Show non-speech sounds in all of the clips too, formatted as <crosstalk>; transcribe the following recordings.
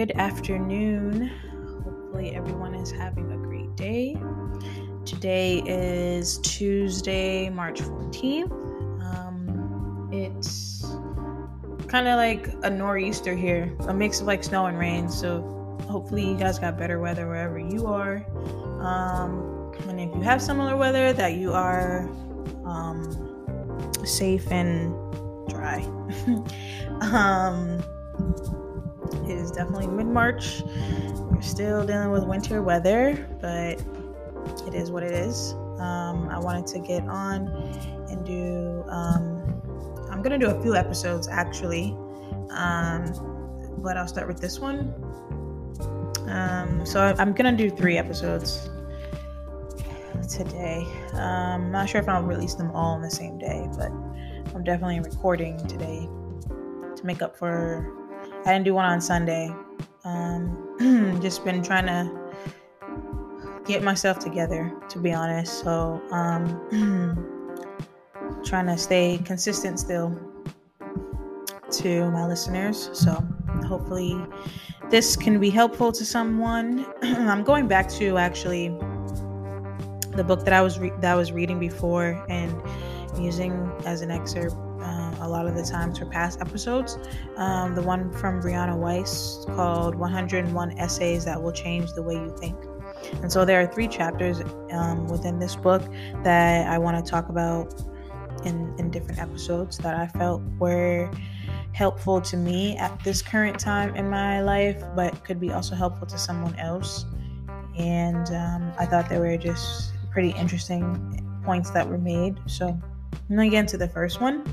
Good afternoon. Hopefully, everyone is having a great day. Today is Tuesday, March 14th. Um, it's kind of like a nor'easter here, a mix of like snow and rain. So, hopefully, you guys got better weather wherever you are. Um, and if you have similar weather, that you are um, safe and dry. <laughs> um, it is definitely mid March. We're still dealing with winter weather, but it is what it is. Um, I wanted to get on and do, um, I'm going to do a few episodes actually, um, but I'll start with this one. Um, so I'm going to do three episodes today. I'm um, not sure if I'll release them all on the same day, but I'm definitely recording today to make up for I didn't do one on Sunday. Um, <clears throat> just been trying to get myself together, to be honest. So, um, <clears throat> trying to stay consistent still to my listeners. So, hopefully, this can be helpful to someone. <clears throat> I'm going back to actually the book that I was re- that I was reading before and using as an excerpt a lot of the times for past episodes. Um, the one from Brianna Wiest called 101 Essays That Will Change the Way You Think. And so there are three chapters um, within this book that I want to talk about in, in different episodes that I felt were helpful to me at this current time in my life, but could be also helpful to someone else. And um, I thought they were just pretty interesting points that were made. So I'm going to get into the first one.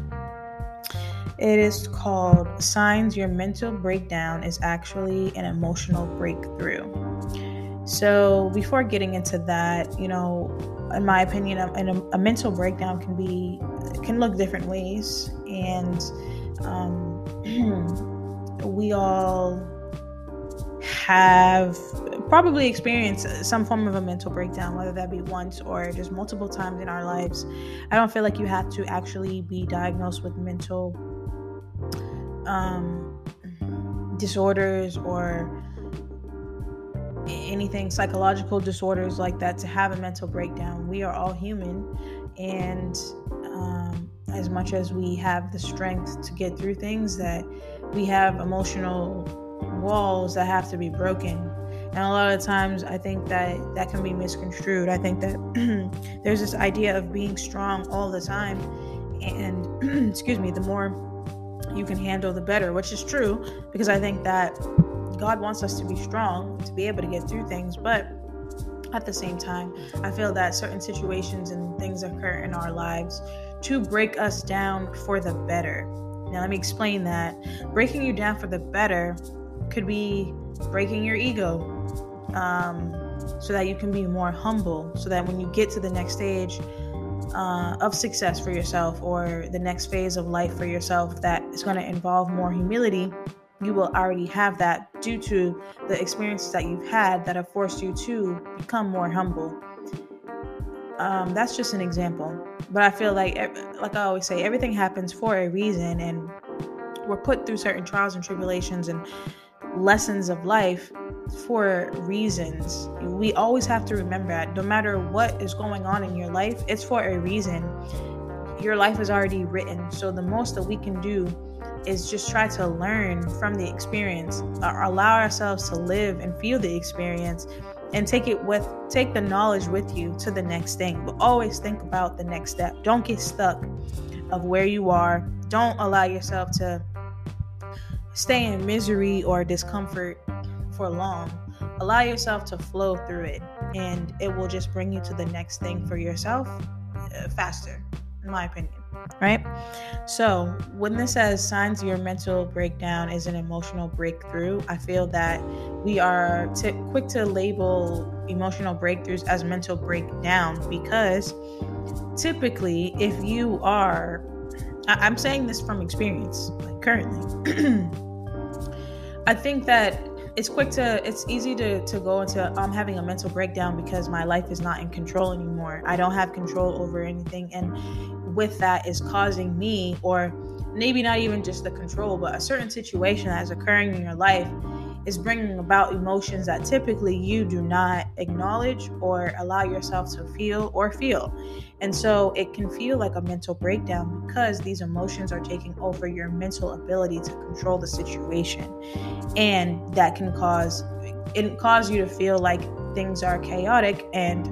It is called Signs Your Mental Breakdown is Actually an Emotional Breakthrough. So, before getting into that, you know, in my opinion, a, a mental breakdown can be can look different ways, and um, <clears throat> we all have probably experienced some form of a mental breakdown, whether that be once or just multiple times in our lives. I don't feel like you have to actually be diagnosed with mental um, disorders or anything psychological disorders like that to have a mental breakdown. We are all human, and um, as much as we have the strength to get through things, that we have emotional walls that have to be broken. And a lot of times, I think that that can be misconstrued. I think that <clears throat> there's this idea of being strong all the time, and <clears throat> excuse me, the more you can handle, the better, which is true because I think that God wants us to be strong to be able to get through things. But at the same time, I feel that certain situations and things occur in our lives to break us down for the better. Now, let me explain that. Breaking you down for the better could be breaking your ego um, so that you can be more humble, so that when you get to the next stage, uh, of success for yourself or the next phase of life for yourself that is going to involve more humility, you will already have that due to the experiences that you've had that have forced you to become more humble. Um, that's just an example, but I feel like, like I always say, everything happens for a reason, and we're put through certain trials and tribulations and lessons of life for reasons. We always have to remember that no matter what is going on in your life, it's for a reason. Your life is already written. So the most that we can do is just try to learn from the experience, uh, allow ourselves to live and feel the experience and take it with take the knowledge with you to the next thing. But always think about the next step. Don't get stuck of where you are. Don't allow yourself to stay in misery or discomfort for long. Allow yourself to flow through it, and it will just bring you to the next thing for yourself uh, faster, in my opinion. Right? So, when this says signs your mental breakdown is an emotional breakthrough, I feel that we are t- quick to label emotional breakthroughs as mental breakdown because typically, if you are, I- I'm saying this from experience, like currently. <clears throat> I think that it's quick to it's easy to to go into I'm having a mental breakdown because my life is not in control anymore. I don't have control over anything and with that is causing me or maybe not even just the control but a certain situation that is occurring in your life is bringing about emotions that typically you do not acknowledge or allow yourself to feel or feel. And so it can feel like a mental breakdown because these emotions are taking over your mental ability to control the situation. And that can cause it cause you to feel like things are chaotic and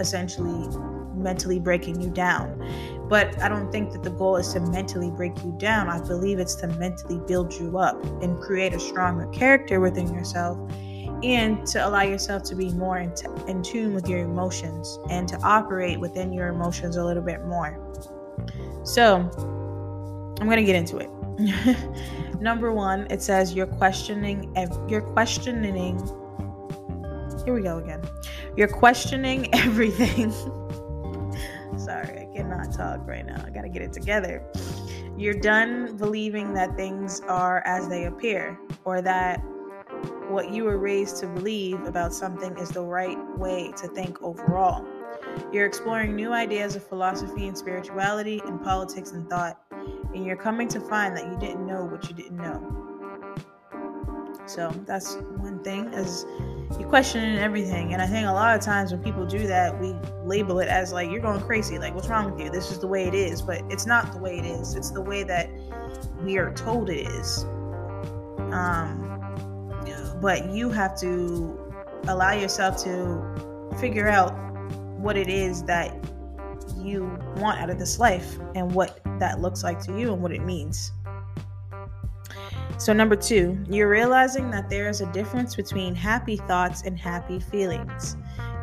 essentially mentally breaking you down. But I don't think that the goal is to mentally break you down. I believe it's to mentally build you up and create a stronger character within yourself and to allow yourself to be more in, t- in tune with your emotions and to operate within your emotions a little bit more. So, I'm going to get into it. <laughs> Number 1, it says you're questioning you're questioning Here we go again. You're questioning <laughs> everything. Talk right now. I gotta get it together. You're done believing that things are as they appear, or that what you were raised to believe about something is the right way to think overall. You're exploring new ideas of philosophy and spirituality and politics and thought, and you're coming to find that you didn't know what you didn't know. So that's one thing is you questioning everything. And I think a lot of times when people do that, we label it as like, you're going crazy. Like, what's wrong with you? This is the way it is. But it's not the way it is. It's the way that we are told it is. Um, but you have to allow yourself to figure out what it is that you want out of this life and what that looks like to you and what it means. So, number two, you're realizing that there is a difference between happy thoughts and happy feelings.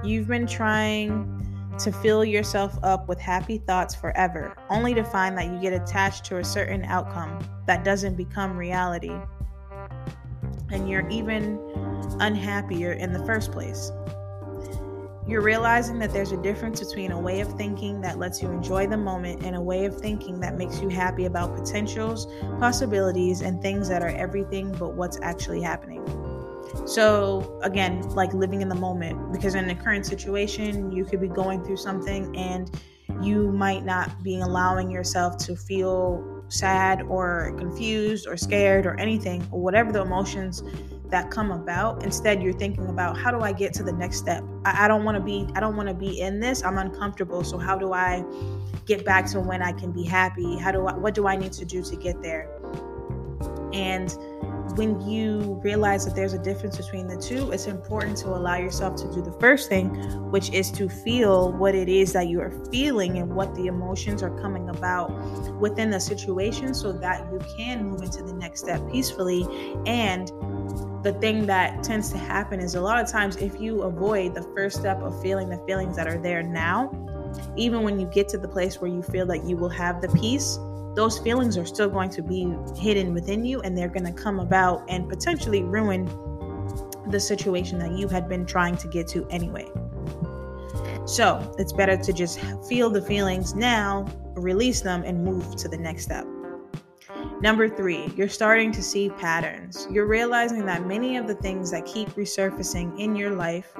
You've been trying to fill yourself up with happy thoughts forever, only to find that you get attached to a certain outcome that doesn't become reality. And you're even unhappier in the first place. You're realizing that there's a difference between a way of thinking that lets you enjoy the moment and a way of thinking that makes you happy about potentials, possibilities, and things that are everything but what's actually happening. So, again, like living in the moment, because in the current situation, you could be going through something and you might not be allowing yourself to feel sad or confused or scared or anything, or whatever the emotions that come about instead you're thinking about how do i get to the next step? I, I don't want to be i don't want to be in this i'm uncomfortable so how do i get back to when i can be happy? How do i what do i need to do to get there? And when you realize that there's a difference between the two, it's important to allow yourself to do the first thing, which is to feel what it is that you are feeling and what the emotions are coming about within the situation so that you can move into the next step peacefully. And the thing that tends to happen is a lot of times if you avoid the first step of feeling the feelings that are there now, even when you get to the place where you feel that you will have the peace, those feelings are still going to be hidden within you and they're going to come about and potentially ruin the situation that you had been trying to get to anyway. So it's better to just feel the feelings now, release them, and move to the next step. Number three, you're starting to see patterns. You're realizing that many of the things that keep resurfacing in your life,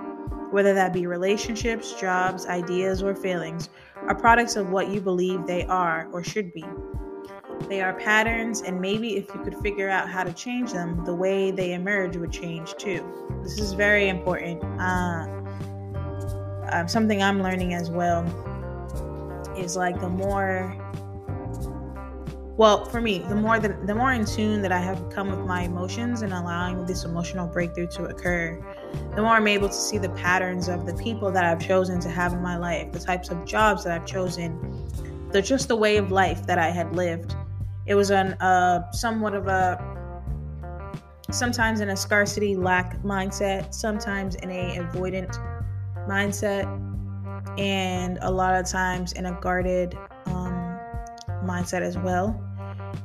whether that be relationships, jobs, ideas, or feelings, are products of what you believe they are or should be. They are patterns, and maybe if you could figure out how to change them, the way they emerge would change too. This is very important. Uh, uh, something I'm learning as well is like the more well for me the more the, the more in tune that i have become with my emotions and allowing this emotional breakthrough to occur the more i'm able to see the patterns of the people that i've chosen to have in my life the types of jobs that i've chosen the just the way of life that i had lived. It was an uh somewhat of a sometimes in a scarcity lack mindset sometimes in a avoidant mindset and a lot of times in a guarded um, mindset as well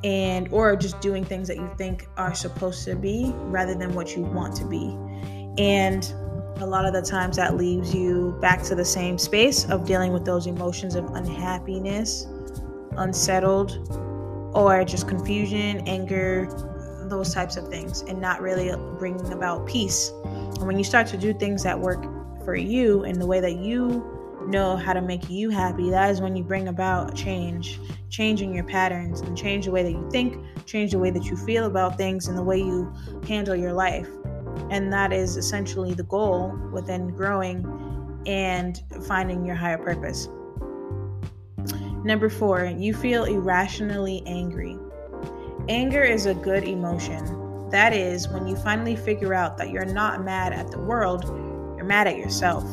and or just doing things that you think are supposed to be rather than what you want to be and a lot of the times that leaves you back to the same space of dealing with those emotions of unhappiness unsettled or just confusion anger those types of things and not really bringing about peace and when you start to do things that work for you in the way that you know how to make you happy, that is when you bring about change, changing your patterns and change the way that you think, change the way that you feel about things, and the way you handle your life. And that is essentially the goal within growing and finding your higher purpose. Number four, you feel irrationally angry. Anger is a good emotion. That is, when you finally figure out that you're not mad at the world, you're mad at yourself.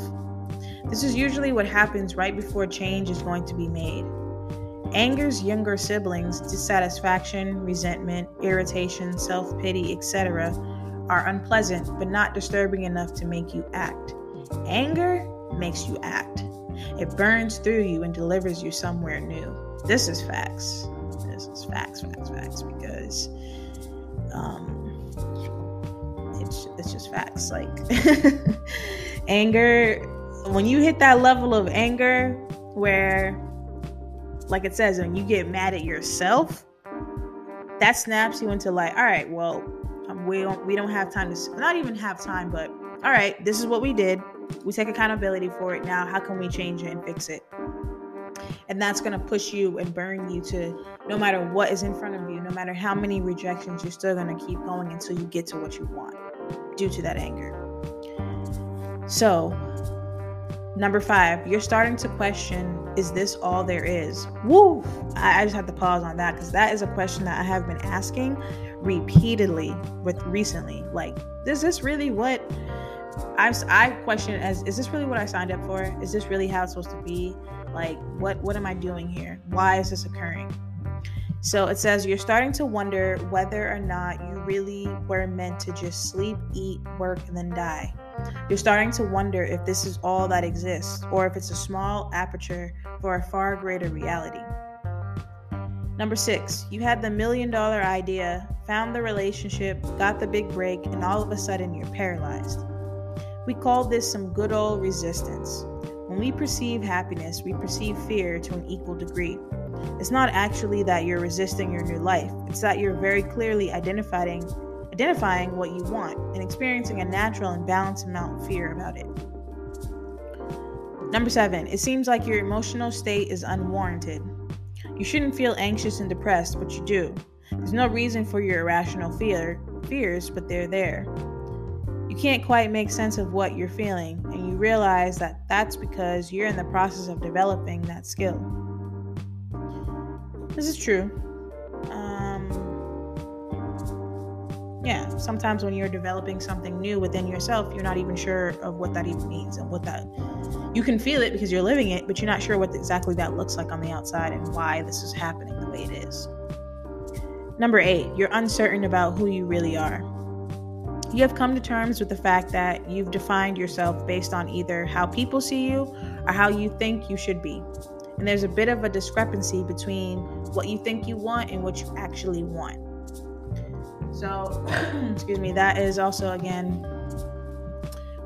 This is usually what happens right before change is going to be made. Anger's younger siblings, dissatisfaction, resentment, irritation, self pity, etc., are unpleasant but not disturbing enough to make you act. Anger makes you act. It burns through you and delivers you somewhere new. This is facts. This is facts, facts, facts, because um, it's, it's just facts. Like, <laughs> anger, when you hit that level of anger where, like it says, when you get mad at yourself, that snaps you into like, all right, well, we don't we don't have time to not even have time, but all right, this is what we did. We take accountability for it now. How can we change it and fix it? And that's going to push you and burn you to no matter what is in front of you no matter how many rejections you're still going to keep going until you get to what you want due to that anger. So number five you're starting to question is this all there is? Woo! I, I just have to pause on that because that is a question that i have been asking repeatedly with recently like is this really what I, I question as is this really what I signed up for? Is this really how it's supposed to be? Like what what am I doing here? Why is this occurring? So it says you're starting to wonder whether or not you really were meant to just sleep, eat, work, and then die. You're starting to wonder if this is all that exists or if it's a small aperture for a far greater reality. Number six, you had the million dollar idea, found the relationship, got the big break, and all of a sudden you're paralyzed. We call this some good old resistance. When we perceive happiness, we perceive fear to an equal degree. It's not actually that you're resisting your new life, it's that you're very clearly identifying identifying what you want and experiencing a natural and balanced amount of fear about it. Number 7, it seems like your emotional state is unwarranted. You shouldn't feel anxious and depressed, but you do. There's no reason for your irrational fear, fears, but they're there you can't quite make sense of what you're feeling, and you realize that that's because you're in the process of developing that skill. This is true. Yeah, sometimes when you're developing something new within yourself, you're not even sure of what that even means and what that you can feel it because you're living it, but you're not sure what exactly that looks like on the outside and why this is happening the way it is. Number eight, you're uncertain about who you really are. You have come to terms with the fact that you've defined yourself based on either how people see you or how you think you should be. And there's a bit of a discrepancy between what you think you want and what you actually want. So, <clears throat> excuse me, that is also again,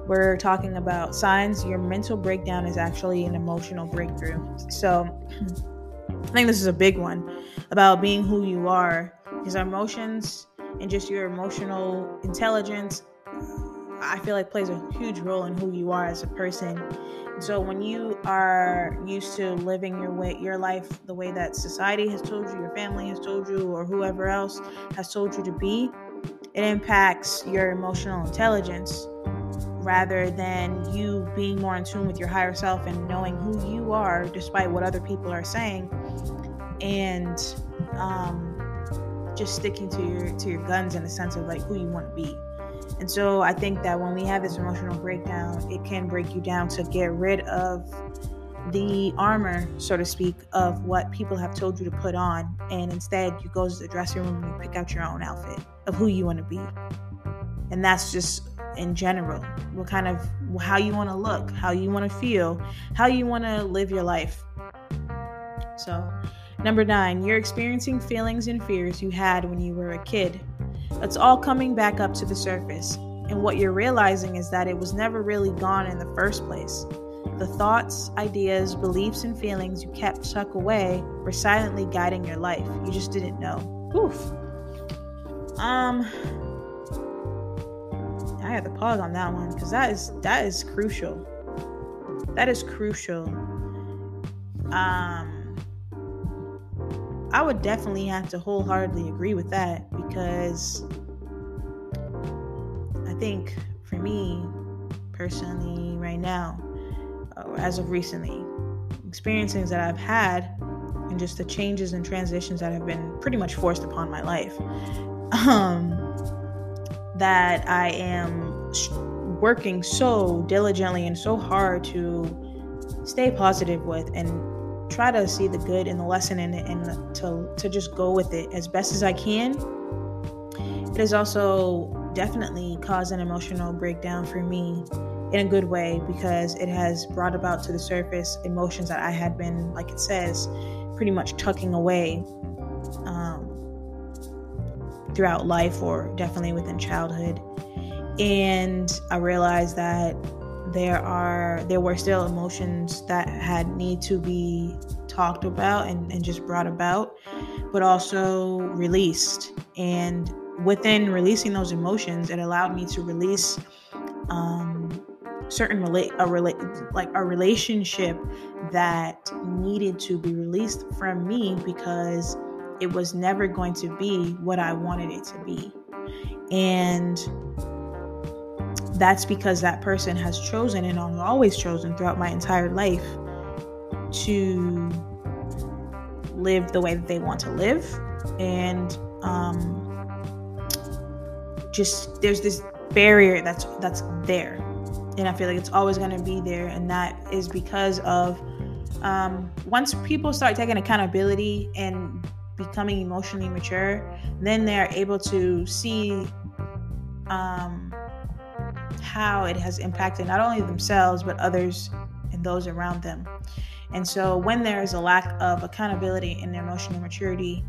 we're talking about signs. Your mental breakdown is actually an emotional breakthrough. So, <clears throat> I think this is a big one about being who you are because our emotions and just your emotional intelligence I feel like plays a huge role in who you are as a person. So when you are used to living your way your life the way that society has told you, your family has told you, or whoever else has told you to be, it impacts your emotional intelligence rather than you being more in tune with your higher self and knowing who you are despite what other people are saying. And um just sticking to your to your guns in the sense of like who you want to be. And so I think that when we have this emotional breakdown, it can break you down to get rid of the armor, so to speak, of what people have told you to put on. And instead, you go to the dressing room and you pick out your own outfit of who you want to be. And that's just in general what kind of how you want to look, how you want to feel, how you want to live your life. So Number nine, you're experiencing feelings and fears you had when you were a kid. It's all coming back up to the surface, and what you're realizing is that it was never really gone in the first place. The thoughts, ideas, beliefs, and feelings you kept tucked away were silently guiding your life. You just didn't know. Oof. Um, I have to pause on that one because that is that is crucial that is crucial. Um, I would definitely have to wholeheartedly agree with that because I think for me personally, right now, as of recently, experiences that I've had and just the changes and transitions that have been pretty much forced upon my life. Um, that I am working so diligently and so hard to stay positive with and try to see the good in the lesson in it and to, to just go with it as best as I can. It has also definitely caused an emotional breakdown for me in a good way because it has brought about to the surface emotions that I had been, like it says, pretty much tucking away um, throughout life or definitely within childhood. And I realized that there are there were still emotions that had need to be talked about and, and just brought about, but also released. And within releasing those emotions, it allowed me to release um, certain relate a relate like a relationship that needed to be released from me because it was never going to be what I wanted it to be. And that's because that person has chosen and I've always chosen throughout my entire life to live the way that they want to live. And um, just there's this barrier that's that's there. And i feel like it's always going to be there. And that is because of um, once people start taking accountability and becoming emotionally mature then they're able to see um, how it has impacted not only themselves but others and those around them and so when there is a lack of accountability and emotional maturity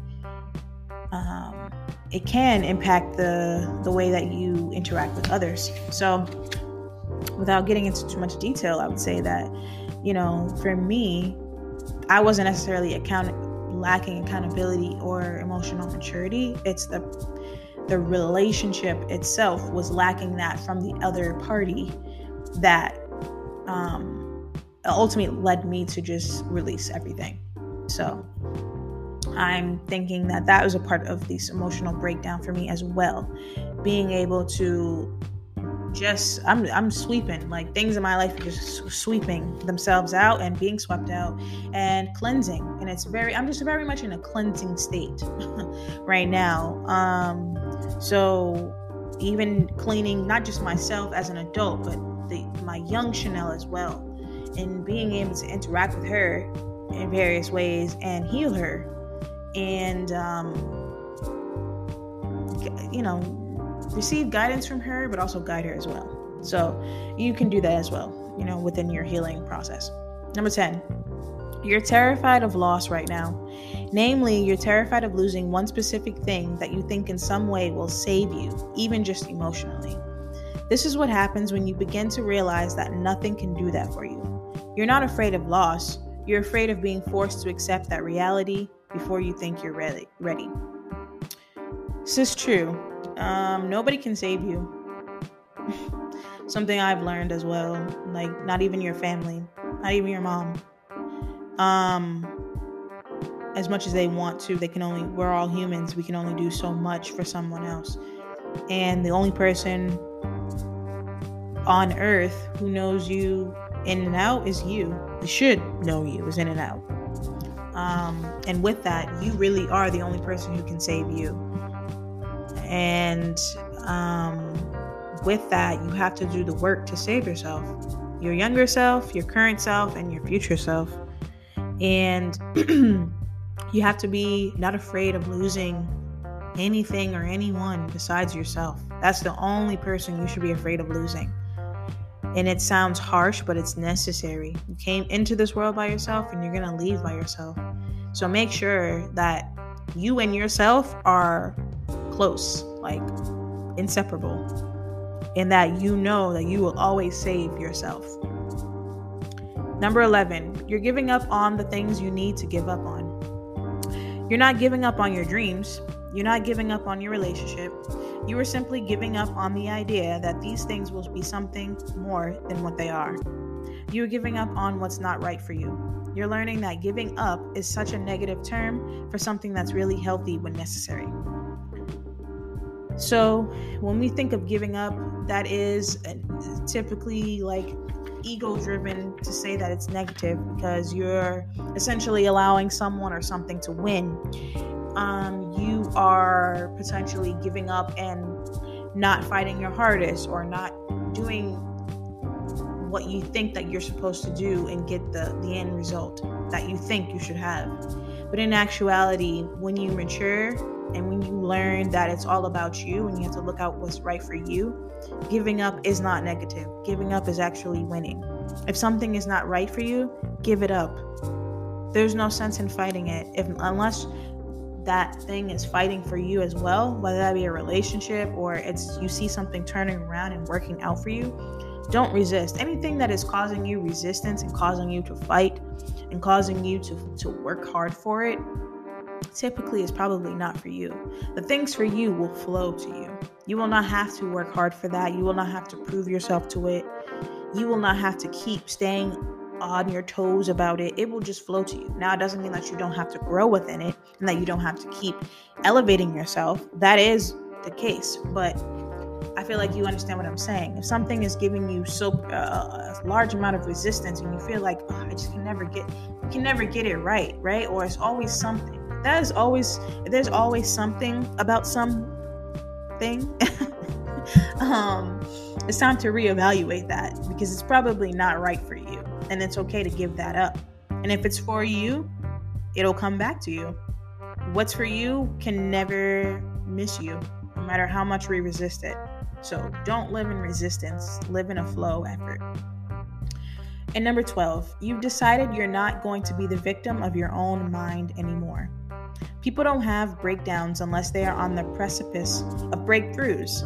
um, it can impact the the way that you interact with others. So, without getting into too much detail, I would say that you know, for me, I wasn't necessarily account lacking accountability or emotional maturity. It's the the relationship itself was lacking that from the other party that um, ultimately led me to just release everything. So I'm thinking that that was a part of this emotional breakdown for me as well. Being able to just I'm I'm sweeping like things in my life are just sweeping themselves out and being swept out and cleansing and it's very I'm just very much in a cleansing state <laughs> right now um so even cleaning not just myself as an adult but the, my young Chanel as well and being able to interact with her in various ways and heal her. And um, you know receive guidance from her but also guide her as well. So you can do that as well you know within your healing process. Number 10 you're terrified of loss right now namely you're terrified of losing one specific thing that you think in some way will save you even just emotionally this is what happens when you begin to realize that nothing can do that for you you're not afraid of loss you're afraid of being forced to accept that reality before you think you're ready. Ready. This is true. Um, nobody can save you. <laughs> Something I've learned as well. Like not even your family, not even your mom. Um, as much as they want to, they can only. We're all humans. We can only do so much for someone else. And the only person on earth who knows you in and out is you. They should know you is in and out. Um, and with that, you really are the only person who can save you. And um, with that, you have to do the work to save yourself your younger self, your current self, and your future self. And <clears throat> you have to be not afraid of losing anything or anyone besides yourself. That's the only person you should be afraid of losing. And it sounds harsh, but it's necessary. You came into this world by yourself and you're going to leave by yourself. So make sure that you and yourself are close, like inseparable, and that you know that you will always save yourself. Number 11, you're giving up on the things you need to give up on. You're not giving up on your dreams, you're not giving up on your relationship. You are simply giving up on the idea that these things will be something more than what they are. You're giving up on what's not right for you. You're learning that giving up is such a negative term for something that's really healthy when necessary. So, when we think of giving up, that is uh, typically like ego driven to say that it's negative because you're essentially allowing someone or something to win. Um, you are potentially giving up and not fighting your hardest or not doing what you think that you're supposed to do and get the, the end result that you think you should have. But in actuality, when you mature and when you learn that it's all about you and you have to look out what's right for you, giving up is not negative. Giving up is actually winning. If something is not right for you, give it up. There's no sense in fighting it if unless that thing is fighting for you as well, whether that be a relationship or it's you see something turning around and working out for you, don't resist. Anything that is causing you resistance and causing you to fight and causing you to, to work hard for it typically is probably not for you. The things for you will flow to you. You will not have to work hard for that. You will not have to prove yourself to it. You will not have to keep staying on your toes about it. It will just flow to you. Now, it doesn't mean that you don't have to grow within it and that you don't have to keep elevating yourself. That is the case. But I feel like you understand what I'm saying. If something is giving you so uh, a large amount of resistance and you feel like oh, I just can never get, can never get it right, right? Or it's always something. That is always there's always something about something. <laughs> um, it's time to reevaluate that because it's probably not right for you, and it's okay to give that up. And if it's for you, it'll come back to you. What's for you can never miss you, no matter how much we resist it. So don't live in resistance, live in a flow effort. And number 12, you've decided you're not going to be the victim of your own mind anymore. People don't have breakdowns unless they are on the precipice of breakthroughs.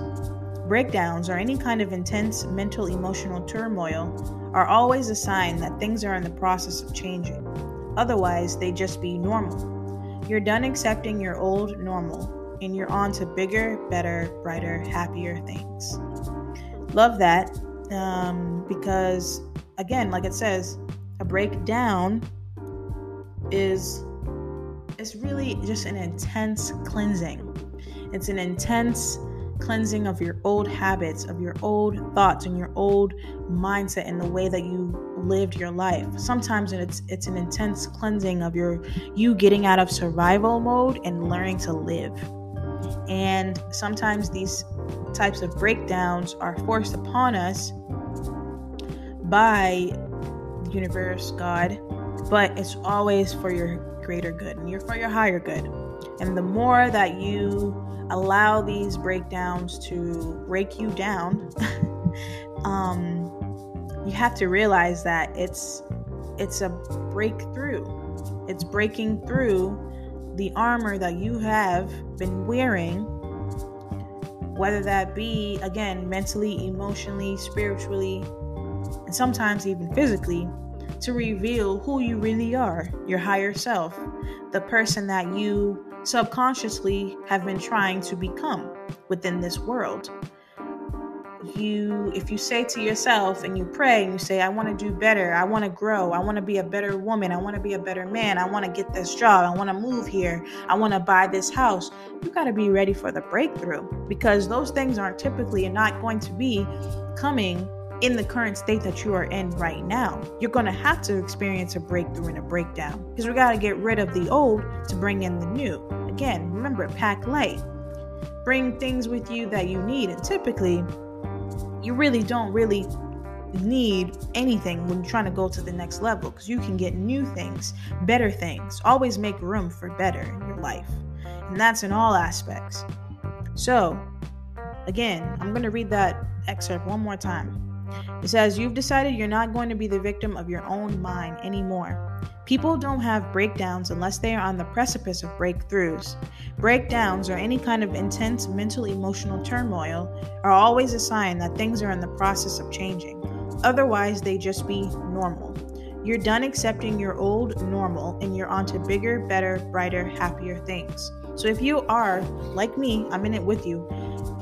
Breakdowns or any kind of intense mental emotional turmoil are always a sign that things are in the process of changing. Otherwise, they just be normal. You're done accepting your old normal and you're on to bigger, better, brighter, happier things. Love that um, because, again, like it says, a breakdown is it's really just an intense cleansing. It's an intense cleansing of your old habits, of your old thoughts and your old mindset and the way that you lived your life. Sometimes it's it's an intense cleansing of your you getting out of survival mode and learning to live. And sometimes these types of breakdowns are forced upon us by the universe, God, but it's always for your greater good and you're for your higher good. And the more that you allow these breakdowns to break you down, <laughs> um, you have to realize that it's it's a breakthrough. It's breaking through the armor that you have been wearing, whether that be, again, mentally, emotionally, spiritually, and sometimes even physically, to reveal who you really are, your higher self, the person that you subconsciously have been trying to become within this world. You if you say to yourself and you pray and you say i want to do better i want to grow i want to be a better woman i want to be a better man i want to get this job i want to move here i want to buy this house you got to be ready for the breakthrough because those things aren't typically and not going to be coming in the current state that you are in right now you're going to have to experience a breakthrough and a breakdown because we got to get rid of the old to bring in the new again remember pack light bring things with you that you need and typically you really don't really need anything when you're trying to go to the next level because you can get new things, better things. Always make room for better in your life. And that's in all aspects. So, again, I'm going to read that excerpt one more time. It says, You've decided you're not going to be the victim of your own mind anymore. People don't have breakdowns unless they are on the precipice of breakthroughs. Breakdowns, or any kind of intense mental emotional turmoil, are always a sign that things are in the process of changing. Otherwise, they just be normal. You're done accepting your old normal and you're on to bigger, better, brighter, happier things. So if you are, like me, I'm in it with you,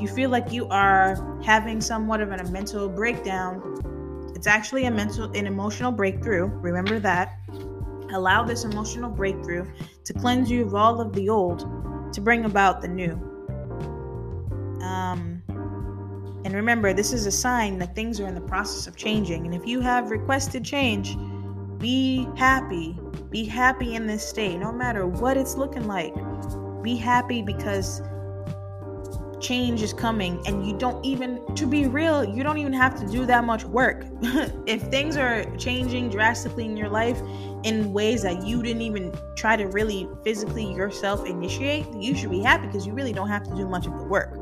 you feel like you are having somewhat of a mental breakdown It's actually a mental an emotional breakthrough. Remember that. Allow this emotional breakthrough to cleanse you of all of the old to bring about the new. Um, and remember, this is a sign that things are in the process of changing. And if you have requested change, be happy. Be happy in this state, no matter what it's looking like. Be happy because change is coming and you don't even to be real you don't even have to do that much work. <laughs> If things are changing drastically in your life in ways that you didn't even try to really physically yourself initiate you should be happy because you really don't have to do much of the work.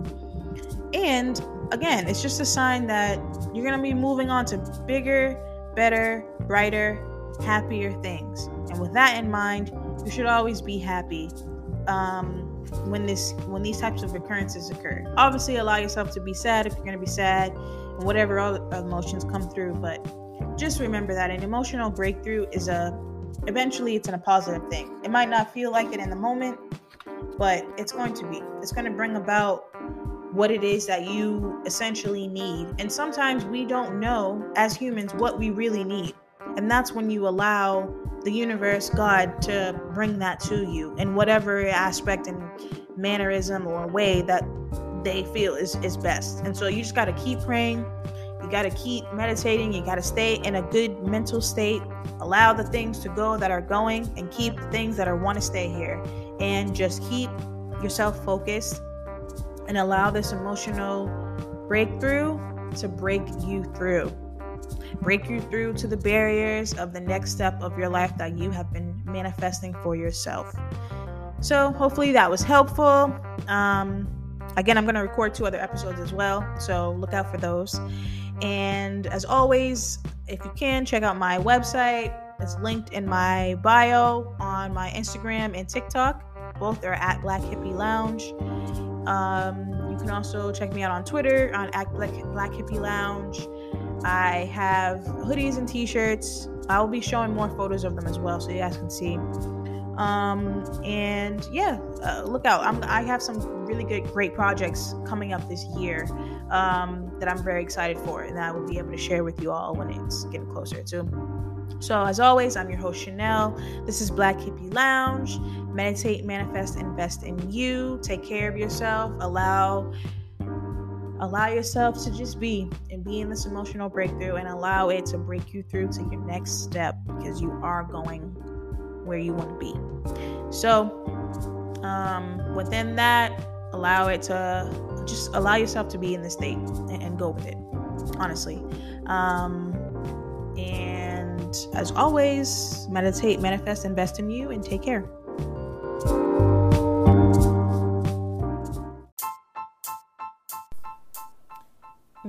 And again it's just a sign that you're going to be moving on to bigger better brighter happier things. And with that in mind you should always be happy. Um, when this when these types of occurrences occur. Obviously, allow yourself to be sad if you're going to be sad, and whatever other emotions come through. But just remember that an emotional breakthrough is a eventually it's in a positive thing. It might not feel like it in the moment, but it's going to be. It's going to bring about what it is that you essentially need. And sometimes we don't know as humans what we really need. And that's when you allow the universe, God, to bring that to you in whatever aspect and mannerism or way that they feel is, is best. And so you just got to keep praying. You got to keep meditating. You got to stay in a good mental state. Allow the things to go that are going and keep the things that are want to stay here. And just keep yourself focused and allow this emotional breakthrough to break you through break you through to the barriers of the next step of your life that you have been manifesting for yourself. So, hopefully, that was helpful. Um, again, I'm going to record two other episodes as well, so look out for those. And as always, if you can, check out my website. It's linked in my bio on my Instagram and TikTok. Both are at Black Hippie Lounge. Um, you can also check me out on Twitter on at Black, Black Hippie Lounge. I have hoodies and t-shirts. I will be showing more photos of them as well, so you guys can see. Um, and yeah, uh, look out. I'm, I have some really good, great projects coming up this year um, that I'm very excited for, and I will be able to share with you all when it's getting closer to. So, as always, I'm your host, Chanel. This is Black Hippie Lounge. Meditate, manifest, invest in you. Take care of yourself. Allow allow yourself to just be and be in this emotional breakthrough and allow it to break you through to your next step because you are going where you want to be. So, um, within that, allow it to just allow yourself to be in this state and, and go with it, honestly. Um, and as always, meditate, manifest, invest in you, and take care.